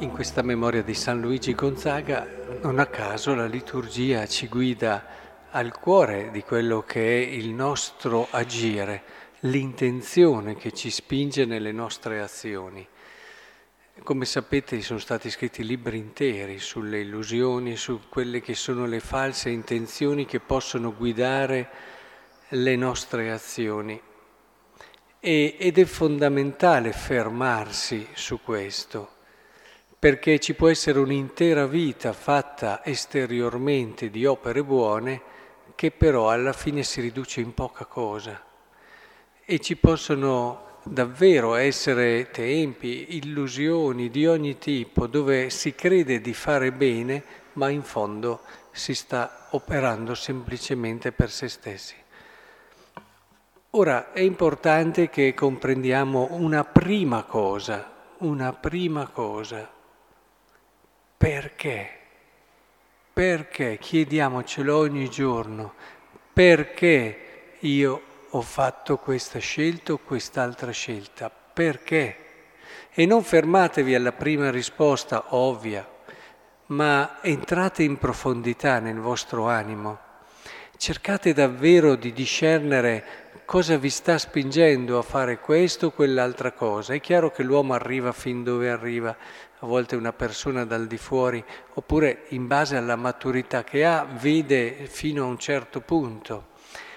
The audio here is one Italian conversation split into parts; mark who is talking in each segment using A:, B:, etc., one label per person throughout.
A: In questa memoria di San Luigi Gonzaga, non a caso la liturgia ci guida al cuore di quello che è il nostro agire, l'intenzione che ci spinge nelle nostre azioni. Come sapete sono stati scritti libri interi sulle illusioni, su quelle che sono le false intenzioni che possono guidare le nostre azioni. E, ed è fondamentale fermarsi su questo perché ci può essere un'intera vita fatta esteriormente di opere buone che però alla fine si riduce in poca cosa e ci possono davvero essere tempi, illusioni di ogni tipo dove si crede di fare bene ma in fondo si sta operando semplicemente per se stessi. Ora è importante che comprendiamo una prima cosa, una prima cosa perché? Perché? Chiediamocelo ogni giorno. Perché io ho fatto questa scelta o quest'altra scelta? Perché? E non fermatevi alla prima risposta ovvia, ma entrate in profondità nel vostro animo. Cercate davvero di discernere cosa vi sta spingendo a fare questo o quell'altra cosa. È chiaro che l'uomo arriva fin dove arriva, a volte una persona dal di fuori, oppure in base alla maturità che ha, vede fino a un certo punto.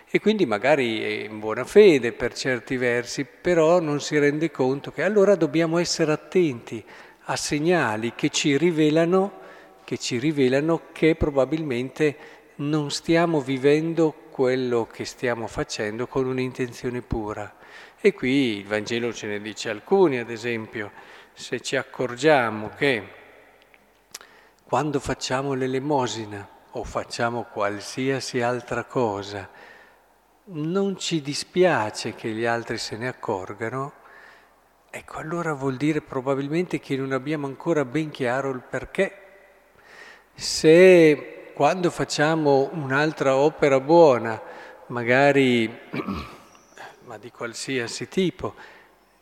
A: E quindi magari è in buona fede per certi versi, però non si rende conto che allora dobbiamo essere attenti a segnali che ci rivelano che, ci rivelano che probabilmente non stiamo vivendo quello che stiamo facendo con un'intenzione pura. E qui il Vangelo ce ne dice alcuni, ad esempio, se ci accorgiamo che quando facciamo l'elemosina o facciamo qualsiasi altra cosa, non ci dispiace che gli altri se ne accorgano, ecco allora vuol dire probabilmente che non abbiamo ancora ben chiaro il perché. Se quando facciamo un'altra opera buona, magari ma di qualsiasi tipo,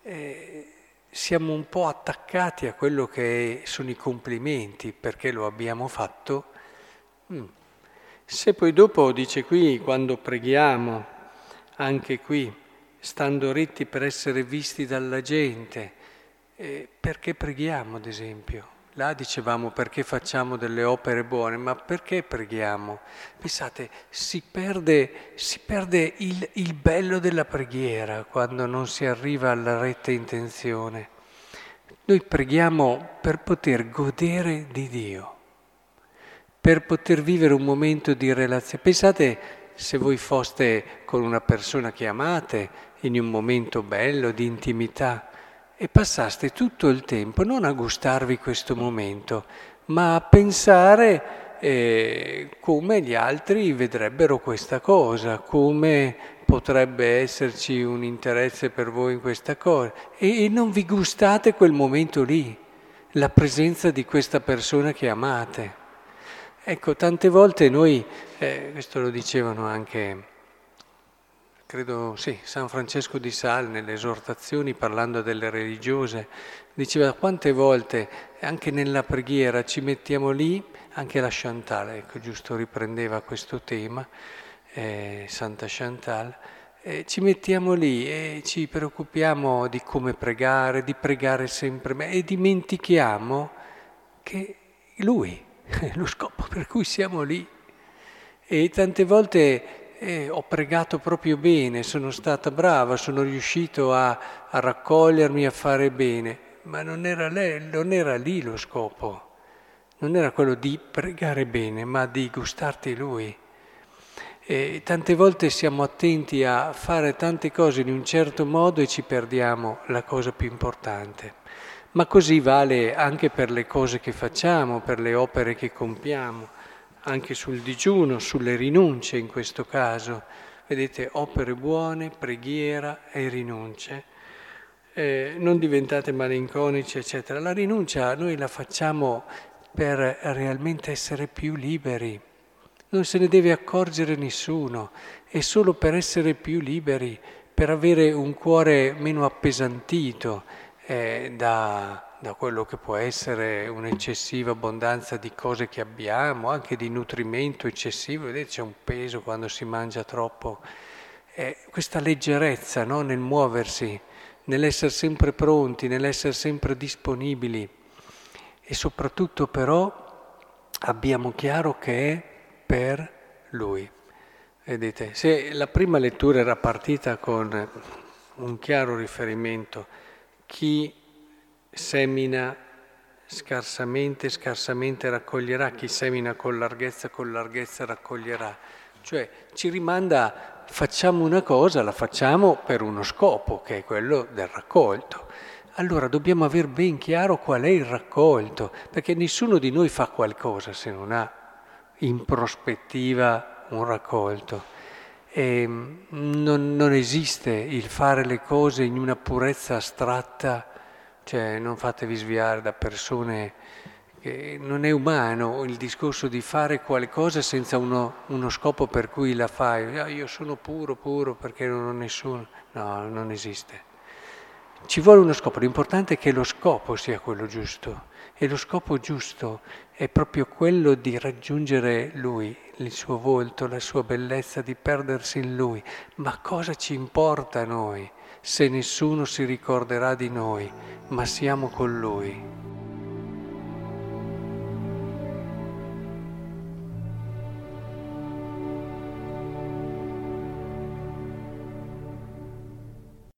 A: eh, siamo un po' attaccati a quello che sono i complimenti perché lo abbiamo fatto. Mm. Se poi dopo, dice qui, quando preghiamo, anche qui, stando ritti per essere visti dalla gente, eh, perché preghiamo, ad esempio? Là dicevamo perché facciamo delle opere buone, ma perché preghiamo? Pensate, si perde, si perde il, il, bello della preghiera quando non si arriva alla retta intenzione. Noi preghiamo per poter godere di Dio, per poter vivere un momento di relazione. Pensate se voi foste con una persona che amate in un momento bello di intimità e passaste tutto il tempo non a gustarvi questo momento, ma a pensare eh, come gli altri vedrebbero questa cosa, come potrebbe esserci un interesse per voi in questa cosa e, e non vi gustate quel momento lì, la presenza di questa persona che amate. Ecco, tante volte noi, eh, questo lo dicevano anche credo sì, San Francesco di Sal nelle esortazioni parlando delle religiose, diceva quante volte anche nella preghiera ci mettiamo lì, anche la Chantal, ecco giusto riprendeva questo tema, eh, Santa Chantal, eh, ci mettiamo lì e ci preoccupiamo di come pregare, di pregare sempre e dimentichiamo che lui è lo scopo per cui siamo lì. E tante volte eh, ho pregato proprio bene, sono stata brava, sono riuscito a, a raccogliermi, a fare bene, ma non era, lei, non era lì lo scopo, non era quello di pregare bene, ma di gustarti lui. E tante volte siamo attenti a fare tante cose in un certo modo e ci perdiamo la cosa più importante. Ma così vale anche per le cose che facciamo, per le opere che compiamo anche sul digiuno, sulle rinunce in questo caso. Vedete, opere buone, preghiera e rinunce. Eh, non diventate malinconici, eccetera. La rinuncia noi la facciamo per realmente essere più liberi. Non se ne deve accorgere nessuno, è solo per essere più liberi, per avere un cuore meno appesantito eh, da, da quello che può essere un'eccessiva abbondanza di cose che abbiamo, anche di nutrimento eccessivo, vedete c'è un peso quando si mangia troppo, eh, questa leggerezza no? nel muoversi, nell'essere sempre pronti, nell'essere sempre disponibili e soprattutto però abbiamo chiaro che è per Lui. Vedete, se la prima lettura era partita con un chiaro riferimento, chi semina scarsamente, scarsamente raccoglierà, chi semina con larghezza, con larghezza raccoglierà. Cioè ci rimanda, facciamo una cosa, la facciamo per uno scopo, che è quello del raccolto. Allora dobbiamo aver ben chiaro qual è il raccolto, perché nessuno di noi fa qualcosa se non ha in prospettiva un raccolto. E non, non esiste il fare le cose in una purezza astratta, cioè non fatevi sviare da persone che non è umano il discorso di fare qualcosa senza uno, uno scopo per cui la fai. Ah, io sono puro, puro perché non ho nessuno. No, non esiste. Ci vuole uno scopo, l'importante è che lo scopo sia quello giusto e lo scopo giusto è proprio quello di raggiungere Lui, il suo volto, la sua bellezza, di perdersi in Lui. Ma cosa ci importa a noi se nessuno si ricorderà di noi, ma siamo con Lui?